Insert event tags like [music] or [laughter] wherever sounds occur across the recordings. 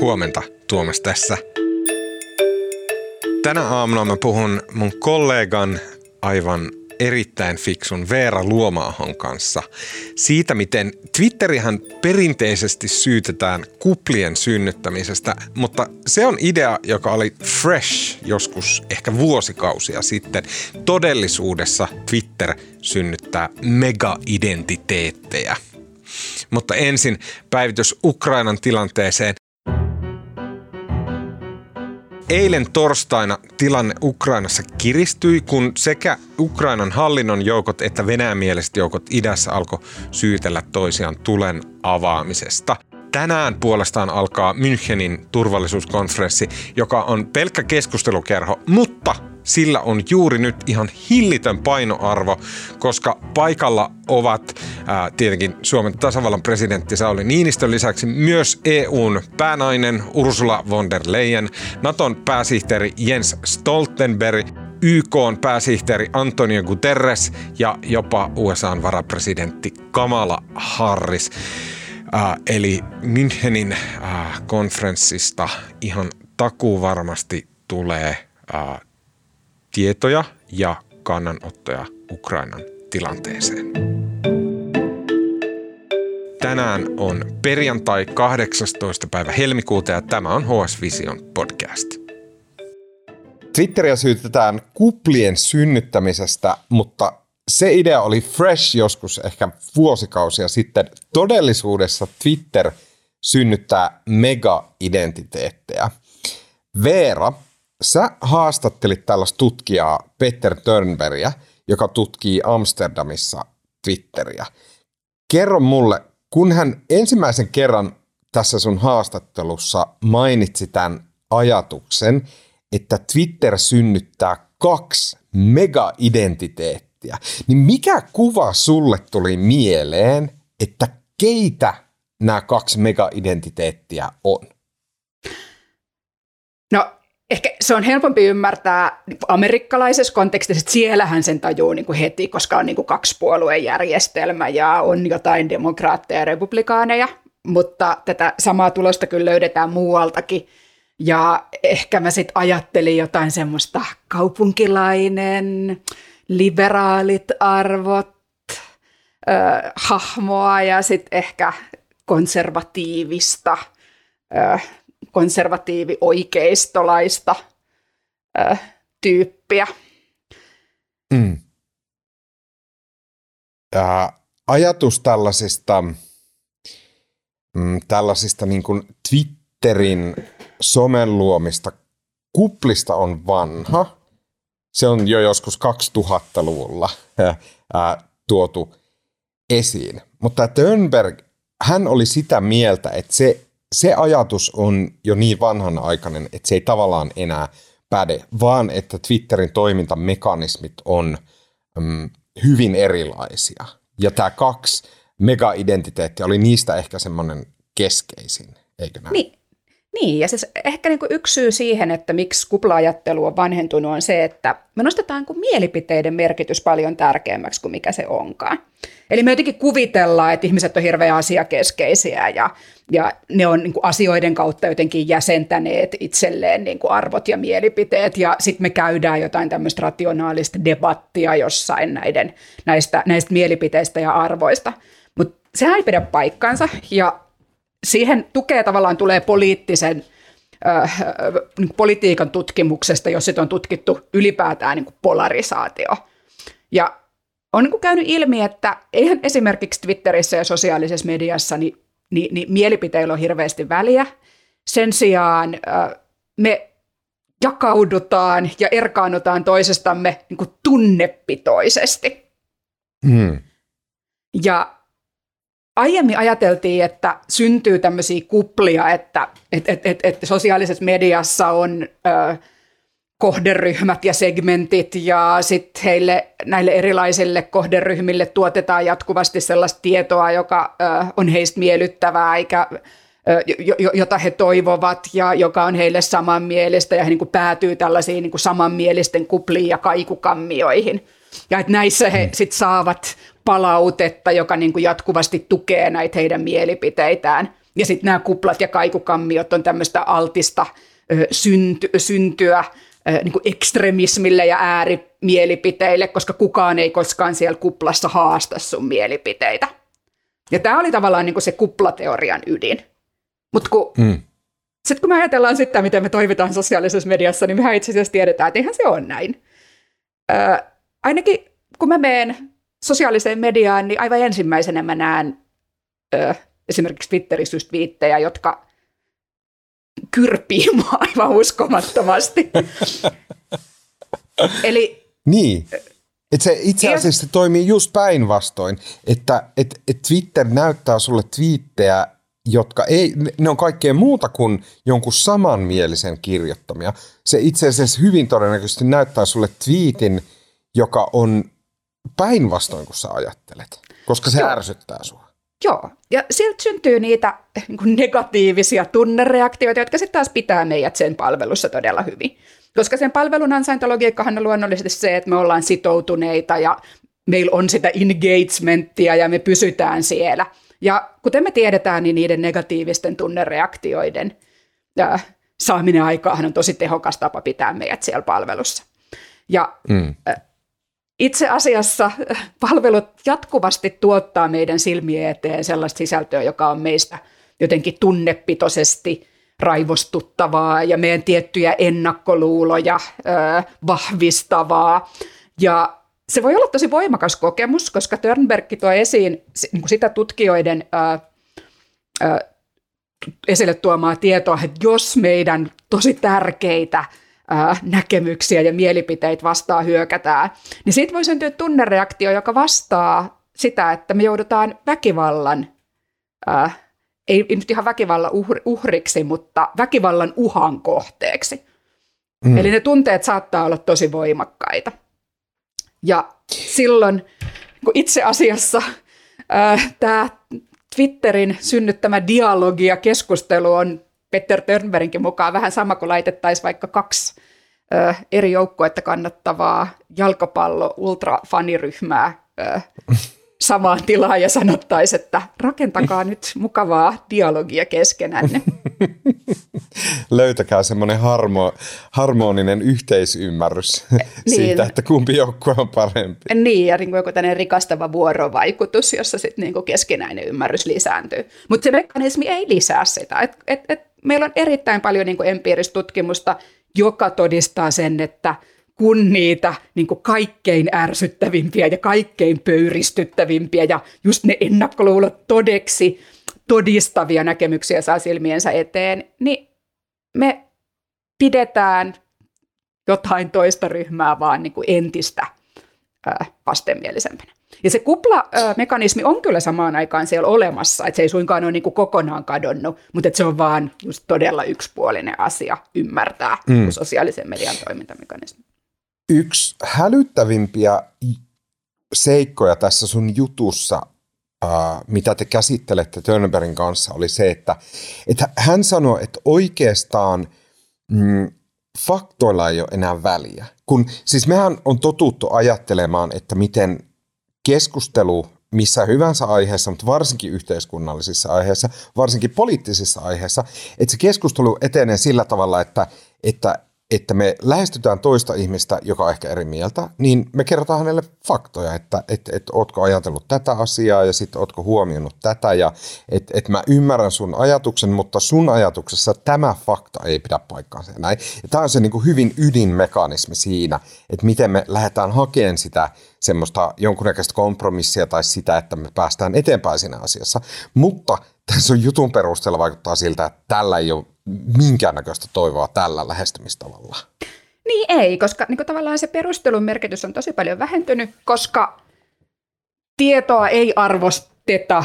Huomenta, Tuomas tässä. Tänä aamuna mä puhun mun kollegan aivan erittäin fiksun Veera Luomaahon kanssa siitä, miten Twitterihän perinteisesti syytetään kuplien synnyttämisestä, mutta se on idea, joka oli fresh joskus ehkä vuosikausia sitten. Todellisuudessa Twitter synnyttää mega-identiteettejä. Mutta ensin päivitys Ukrainan tilanteeseen. Eilen torstaina tilanne Ukrainassa kiristyi, kun sekä Ukrainan hallinnon joukot että venäjämieliset joukot idässä alkoi syytellä toisiaan tulen avaamisesta. Tänään puolestaan alkaa Münchenin turvallisuuskonferenssi, joka on pelkkä keskustelukerho, mutta sillä on juuri nyt ihan hillitön painoarvo, koska paikalla ovat ää, tietenkin Suomen tasavallan presidentti Sauli Niinistön lisäksi myös EUn päänainen Ursula von der Leyen, Naton pääsihteeri Jens Stoltenberg, YK pääsihteeri Antonio Guterres ja jopa USAn varapresidentti Kamala Harris. Äh, eli Münchenin äh, konferenssista ihan takuu varmasti tulee äh, tietoja ja kannanottoja Ukrainan tilanteeseen. Tänään on perjantai 18. päivä helmikuuta ja tämä on HS Vision podcast. Twitteriä syytetään kuplien synnyttämisestä, mutta se idea oli fresh joskus ehkä vuosikausia sitten. Todellisuudessa Twitter synnyttää mega-identiteettejä. Veera, sä haastattelit tällaista tutkijaa Peter Turnbergia, joka tutkii Amsterdamissa Twitteriä. Kerro mulle, kun hän ensimmäisen kerran tässä sun haastattelussa mainitsi tämän ajatuksen, että Twitter synnyttää kaksi mega-identiteettiä, niin mikä kuva sulle tuli mieleen, että keitä nämä kaksi mega-identiteettiä on? No ehkä se on helpompi ymmärtää amerikkalaisessa kontekstissa, että siellähän sen tajuu niin kuin heti, koska on niin kuin kaksipuoluejärjestelmä ja on jotain demokraatteja ja republikaaneja, mutta tätä samaa tulosta kyllä löydetään muualtakin. Ja ehkä mä sitten ajattelin jotain semmoista kaupunkilainen, liberaalit arvot, äh, hahmoa ja sitten ehkä konservatiivista, äh, konservatiivi-oikeistolaista äh, tyyppiä. Mm. Äh, ajatus tällaisista, mm, tällaisista niin kuin Twitterin somen luomista kuplista on vanha. Se on jo joskus 2000-luvulla ää, tuotu esiin. Mutta Tönberg, hän oli sitä mieltä, että se, se ajatus on jo niin vanhanaikainen, että se ei tavallaan enää päde, vaan että Twitterin toimintamekanismit on mm, hyvin erilaisia. Ja tämä kaksi mega-identiteettiä oli niistä ehkä semmoinen keskeisin, eikö näin? Niin, niin, ja siis ehkä niin kuin yksi syy siihen, että miksi kuplaajattelu on vanhentunut, on se, että me nostetaan kuin mielipiteiden merkitys paljon tärkeämmäksi kuin mikä se onkaan. Eli me jotenkin kuvitellaan, että ihmiset on hirveän asiakeskeisiä ja, ja ne on niin kuin asioiden kautta jotenkin jäsentäneet itselleen niin kuin arvot ja mielipiteet, ja sitten me käydään jotain tämmöistä rationaalista debattia jossain näiden, näistä, näistä mielipiteistä ja arvoista. Mutta sehän ei pidä paikkansa, ja siihen tukee tavallaan tulee poliittisen äh, niin politiikan tutkimuksesta, jos sit on tutkittu ylipäätään niin kuin polarisaatio. Ja on niin kuin käynyt ilmi, että eihän esimerkiksi Twitterissä ja sosiaalisessa mediassa niin, niin, niin mielipiteillä on hirveästi väliä. Sen sijaan äh, me jakaudutaan ja erkaannutaan toisestamme niin kuin tunnepitoisesti. Hmm. Ja aiemmin ajateltiin, että syntyy tämmöisiä kuplia, että et, et, et, et sosiaalisessa mediassa on ö, kohderyhmät ja segmentit ja sitten heille näille erilaisille kohderyhmille tuotetaan jatkuvasti sellaista tietoa, joka ö, on heistä miellyttävää eikä jota he toivovat ja joka on heille samanmielistä ja he niin kuin päätyy tällaisiin niin kuin samanmielisten kupliin ja kaikukammioihin. Ja että näissä he mm. sitten saavat palautetta, joka niin kuin jatkuvasti tukee näitä heidän mielipiteitään. Ja sitten nämä kuplat ja kaikukammiot on tämmöistä altista synty, syntyä niin kuin ekstremismille ja äärimielipiteille, koska kukaan ei koskaan siellä kuplassa haasta sun mielipiteitä. Ja tämä oli tavallaan niin kuin se kuplateorian ydin. Mutta kun, mm. sitten kun me ajatellaan sitä, miten me toimitaan sosiaalisessa mediassa, niin mehän itse asiassa tiedetään, että eihän se ole näin. Ö, ainakin kun mä menen sosiaaliseen mediaan, niin aivan ensimmäisenä mä näen esimerkiksi Twitterissä just viittejä, jotka kyrpii [laughs] mua aivan uskomattomasti. Eli niin. Et se itse asiassa se toimii just päinvastoin, että et, et Twitter näyttää sulle twiittejä, jotka ei, ne on kaikkea muuta kuin jonkun samanmielisen kirjoittamia. Se itse asiassa hyvin todennäköisesti näyttää sulle twiitin, joka on päinvastoin kuin sä ajattelet, koska se Joo. ärsyttää sua. Joo, ja sieltä syntyy niitä niin negatiivisia tunnereaktioita, jotka sitten taas pitää meidät sen palvelussa todella hyvin. Koska sen palvelun ansaintalogiikkahan on luonnollisesti se, että me ollaan sitoutuneita ja meillä on sitä engagementtia ja me pysytään siellä. Ja kuten me tiedetään, niin niiden negatiivisten tunnereaktioiden ja saaminen aikaan on tosi tehokas tapa pitää meidät siellä palvelussa. Ja mm. Itse asiassa palvelut jatkuvasti tuottaa meidän silmien eteen sellaista sisältöä, joka on meistä jotenkin tunnepitoisesti raivostuttavaa ja meidän tiettyjä ennakkoluuloja vahvistavaa. Ja se voi olla tosi voimakas kokemus, koska Törnberg tuo esiin niin sitä tutkijoiden esille tuomaa tietoa, että jos meidän tosi tärkeitä näkemyksiä ja mielipiteitä vastaan hyökätään, niin siitä voi syntyä tunnereaktio, joka vastaa sitä, että me joudutaan väkivallan, äh, ei nyt ihan väkivallan uhriksi, mutta väkivallan uhan kohteeksi. Mm. Eli ne tunteet saattaa olla tosi voimakkaita. Ja silloin, kun itse asiassa tämä Twitterin synnyttämä dialogi ja keskustelu on Peter Törnbergin mukaan vähän sama kuin laitettaisiin vaikka kaksi ö, eri joukkuetta kannattavaa jalkapallo-ultrafaniryhmää ö, samaan tilaan ja sanottaisiin, että rakentakaa nyt mukavaa dialogia keskenänne. [laughs] Löytäkää semmoinen harmo, harmoninen yhteisymmärrys [laughs] niin. siitä, että kumpi joukkue on parempi. Niin, ja niin kuin joku tämmöinen rikastava vuorovaikutus, jossa sitten niin keskinäinen ymmärrys lisääntyy. Mutta se mekanismi ei lisää sitä. Et, et, et meillä on erittäin paljon niin kuin empiiristä tutkimusta, joka todistaa sen, että kun niitä niin kuin kaikkein ärsyttävimpiä ja kaikkein pöyristyttävimpiä ja just ne ennakkoluulot todeksi todistavia näkemyksiä saa silmiensä eteen, niin me pidetään jotain toista ryhmää vaan niin kuin entistä vastenmielisempänä. Ja se kuplamekanismi on kyllä samaan aikaan siellä olemassa, että se ei suinkaan ole niin kuin kokonaan kadonnut, mutta että se on vaan just todella yksipuolinen asia ymmärtää mm. sosiaalisen median toimintamekanismi. Yksi hälyttävimpiä seikkoja tässä sun jutussa, äh, mitä te käsittelette Tönbergin kanssa, oli se, että, että hän sanoi, että oikeastaan mm, faktoilla ei ole enää väliä. Kun, siis mehän on totuttu ajattelemaan, että miten keskustelu missä hyvänsä aiheessa, mutta varsinkin yhteiskunnallisissa aiheissa, varsinkin poliittisissa aiheissa, että se keskustelu etenee sillä tavalla, että, että että me lähestytään toista ihmistä, joka on ehkä eri mieltä, niin me kerrotaan hänelle faktoja, että et, et, ootko ajatellut tätä asiaa ja sitten ootko huomioinut tätä ja että et mä ymmärrän sun ajatuksen, mutta sun ajatuksessa tämä fakta ei pidä paikkaansa. Näin. Ja tämä on se niin kuin hyvin ydinmekanismi siinä, että miten me lähdetään hakemaan sitä semmoista jonkunnäköistä kompromissia tai sitä, että me päästään eteenpäin siinä asiassa. Mutta tässä on jutun perusteella vaikuttaa siltä, että tällä ei ole minkäännäköistä toivoa tällä lähestymistavalla. Niin ei, koska niin kuin tavallaan se perustelun merkitys on tosi paljon vähentynyt, koska tietoa ei arvosteta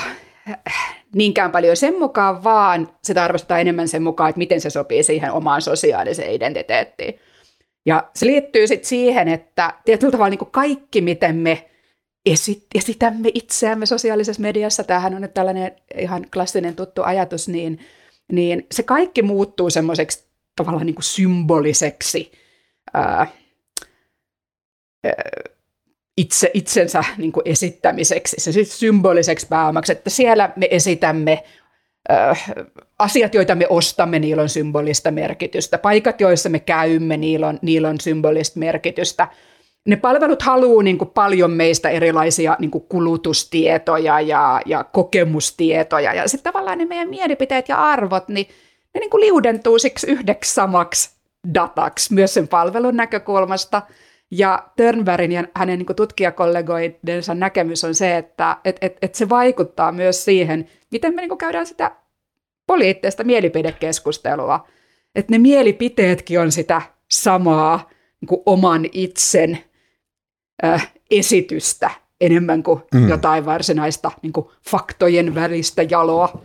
niinkään paljon sen mukaan, vaan sitä arvostetaan enemmän sen mukaan, että miten se sopii siihen omaan sosiaaliseen identiteettiin. Ja se liittyy sitten siihen, että tietyllä tavalla niin kuin kaikki, miten me esit- esitämme itseämme sosiaalisessa mediassa, tämähän on nyt tällainen ihan klassinen tuttu ajatus, niin – niin se kaikki muuttuu semmoiseksi tavallaan niin kuin symboliseksi ää, itse, itsensä niin kuin esittämiseksi, se siis symboliseksi pääomaksi, että siellä me esitämme asiat, joita me ostamme, niillä on symbolista merkitystä. Paikat, joissa me käymme, niillä on, niillä on symbolista merkitystä. Ne palvelut haluaa niin kuin paljon meistä erilaisia niin kuin kulutustietoja ja, ja kokemustietoja. Ja sitten tavallaan ne meidän mielipiteet ja arvot, niin ne niin kuin liudentuu siksi yhdeksi samaksi dataksi myös sen palvelun näkökulmasta. Ja Turnbergin ja hänen niin tutkijakollegoidensa näkemys on se, että et, et, et se vaikuttaa myös siihen, miten me niin käydään sitä poliittista mielipidekeskustelua. Että ne mielipiteetkin on sitä samaa niin oman itsen äh, esitystä enemmän kuin mm. jotain varsinaista niin kuin faktojen välistä jaloa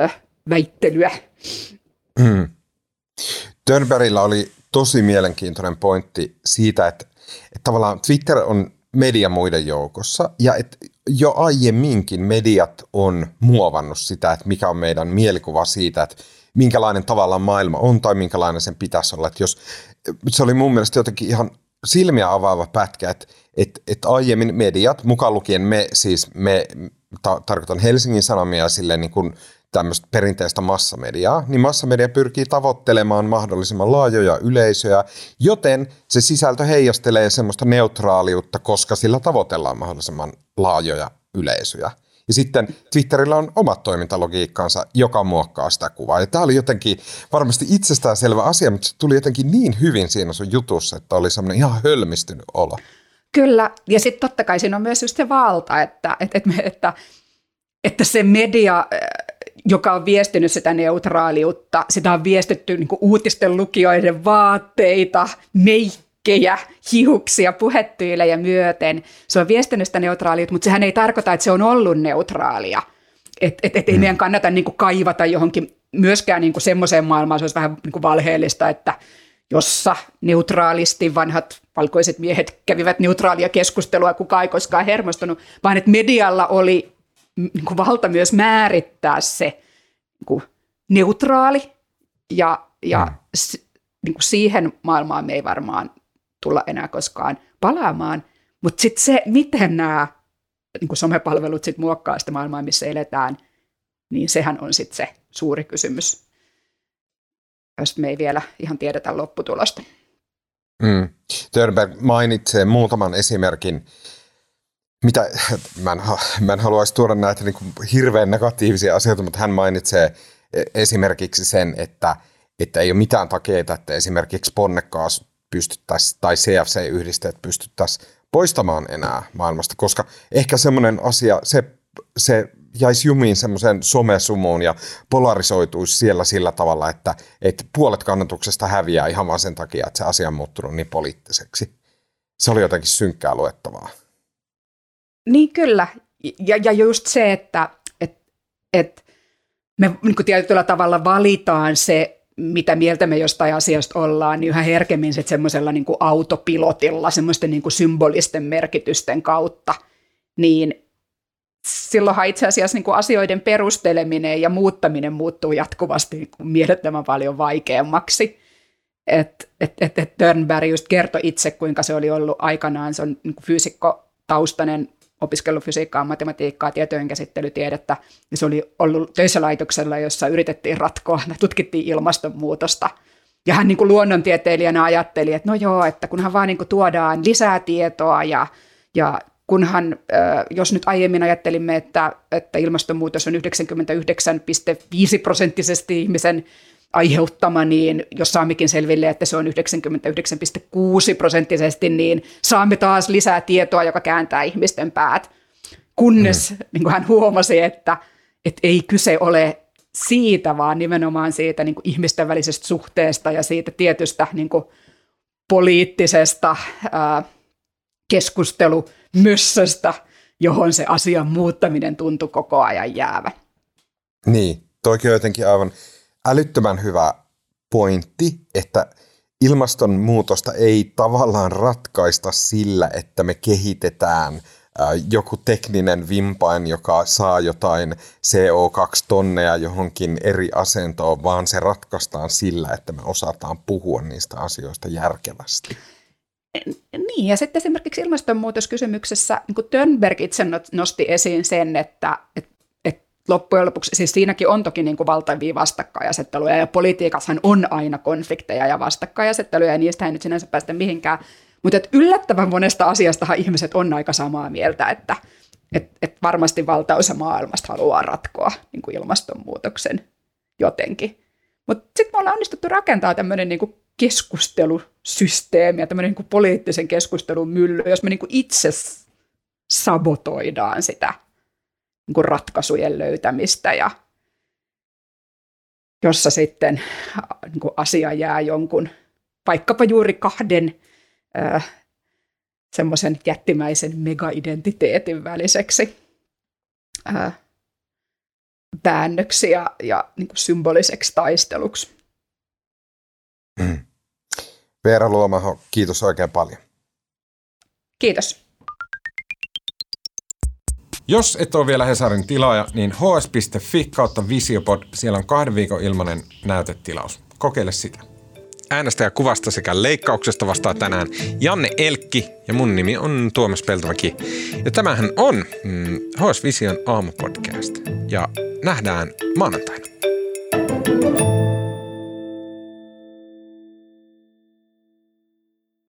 äh, väittelyä. Mm. Turnbergillä oli tosi mielenkiintoinen pointti siitä, että, että tavallaan Twitter on media muiden joukossa ja että jo aiemminkin mediat on muovannut sitä, että mikä on meidän mielikuva siitä, että minkälainen tavallaan maailma on tai minkälainen sen pitäisi olla. Että jos, se oli mun mielestä jotenkin ihan silmiä avaava pätkä, että, että, että aiemmin mediat, mukaan lukien me, siis me, ta, tarkoitan Helsingin Sanomia silleen niin kuin tämmöistä perinteistä massamediaa, niin massamedia pyrkii tavoittelemaan mahdollisimman laajoja yleisöjä, joten se sisältö heijastelee semmoista neutraaliutta, koska sillä tavoitellaan mahdollisimman laajoja yleisöjä. Ja sitten Twitterillä on omat toimintalogiikkaansa, joka muokkaa sitä kuvaa. Ja tämä oli jotenkin varmasti itsestäänselvä asia, mutta se tuli jotenkin niin hyvin siinä sun jutussa, että oli semmoinen ihan hölmistynyt olo. Kyllä, ja sitten totta kai siinä on myös just se valta, että, että, että, että, että se media joka on viestinyt sitä neutraaliutta. Sitä on viestitty niin uutisten lukijoiden vaatteita, meikkejä, hiuksia, puhetyylejä myöten. Se on viestinyt sitä neutraaliutta, mutta sehän ei tarkoita, että se on ollut neutraalia. Että et, et ei mm. meidän kannata niin kuin kaivata johonkin myöskään niin kuin semmoiseen maailmaan, se olisi vähän niin kuin valheellista, että jossa neutraalisti vanhat valkoiset miehet kävivät neutraalia keskustelua, kukaan ei koskaan hermostunut, vaan että medialla oli niin kuin valta myös määrittää se niin kuin neutraali ja, ja mm. niin kuin siihen maailmaan me ei varmaan tulla enää koskaan palaamaan. Mutta sitten se, miten nämä niin kuin somepalvelut sit muokkaa sitä maailmaa, missä eletään, niin sehän on sitten se suuri kysymys, jos me ei vielä ihan tiedetä lopputulosta. Mm. Törberg mainitsee muutaman esimerkin mitä, mä en, mä en haluaisi tuoda näitä niin kuin hirveän negatiivisia asioita, mutta hän mainitsee e, esimerkiksi sen, että, että ei ole mitään takeita, että esimerkiksi ponnekkaas pystyttäisiin tai CFC-yhdisteet pystyttäisiin poistamaan enää maailmasta, koska ehkä semmoinen asia, se, se jäisi jumiin semmoisen somesumuun ja polarisoituisi siellä sillä tavalla, että, että puolet kannatuksesta häviää ihan vain sen takia, että se asia on muuttunut niin poliittiseksi. Se oli jotenkin synkkää luettavaa. Niin kyllä. Ja, ja just se, että et, et me niin tietyllä tavalla valitaan se, mitä mieltä me jostain asiasta ollaan, niin yhä herkemmin sitten semmoisella niin kuin autopilotilla, semmoisten niin kuin symbolisten merkitysten kautta, niin silloinhan itse asiassa niin kuin asioiden perusteleminen ja muuttaminen muuttuu jatkuvasti niin kuin mielettömän paljon vaikeammaksi. Et, et, et, et just kertoi itse, kuinka se oli ollut aikanaan, se on niin kuin fyysikko taustainen opiskellut fysiikkaa, matematiikkaa, tietojen käsittelytiedettä, ja se oli ollut töissä laitoksella, jossa yritettiin ratkoa, tutkittiin ilmastonmuutosta. Ja hän niin kuin luonnontieteilijänä ajatteli, että no joo, että kunhan vaan niin kuin tuodaan lisää tietoa ja, ja kunhan, jos nyt aiemmin ajattelimme, että, että ilmastonmuutos on 99,5 prosenttisesti ihmisen aiheuttama, niin jos saammekin selville, että se on 99,6 prosenttisesti, niin saamme taas lisää tietoa, joka kääntää ihmisten päät. Kunnes mm. niin kuin hän huomasi, että, että ei kyse ole siitä, vaan nimenomaan siitä niin kuin ihmisten välisestä suhteesta ja siitä tietystä niin kuin poliittisesta ää, keskustelumössöstä, johon se asian muuttaminen tuntui koko ajan jäävä. Niin, toikin on jotenkin aivan älyttömän hyvä pointti, että ilmastonmuutosta ei tavallaan ratkaista sillä, että me kehitetään joku tekninen vimpain, joka saa jotain CO2-tonneja johonkin eri asentoon, vaan se ratkaistaan sillä, että me osataan puhua niistä asioista järkevästi. Niin, ja sitten esimerkiksi ilmastonmuutoskysymyksessä niin kuin Tönberg itse nosti esiin sen, että, että loppujen lopuksi, siis siinäkin on toki niin kuin valtavia vastakkainasetteluja, ja politiikassahan on aina konflikteja ja vastakkainasetteluja, ja niistä ei nyt sinänsä päästä mihinkään. Mutta yllättävän monesta asiastahan ihmiset on aika samaa mieltä, että et, et varmasti valtaosa maailmasta haluaa ratkoa niin kuin ilmastonmuutoksen jotenkin. Mutta sitten me ollaan onnistuttu rakentaa tämmöinen niin keskustelusysteemi ja tämmöinen niin poliittisen keskustelun mylly, jos me niin kuin itse sabotoidaan sitä niin ratkaisujen löytämistä ja jossa sitten niin asia jää jonkun, vaikkapa juuri kahden äh, semmoisen jättimäisen mega-identiteetin väliseksi äh, väännöksi ja, ja niin kuin symboliseksi taisteluksi. Mm. Veera Luomaho, kiitos oikein paljon. Kiitos. Jos et ole vielä Hesarin tilaaja, niin hs.fi kautta Visiopod, siellä on kahden viikon ilmainen näytetilaus. Kokeile sitä. Äänestäjä kuvasta sekä leikkauksesta vastaa tänään Janne Elkki ja mun nimi on Tuomas Peltomäki. Ja tämähän on mm, HS Vision aamupodcast ja nähdään maanantaina.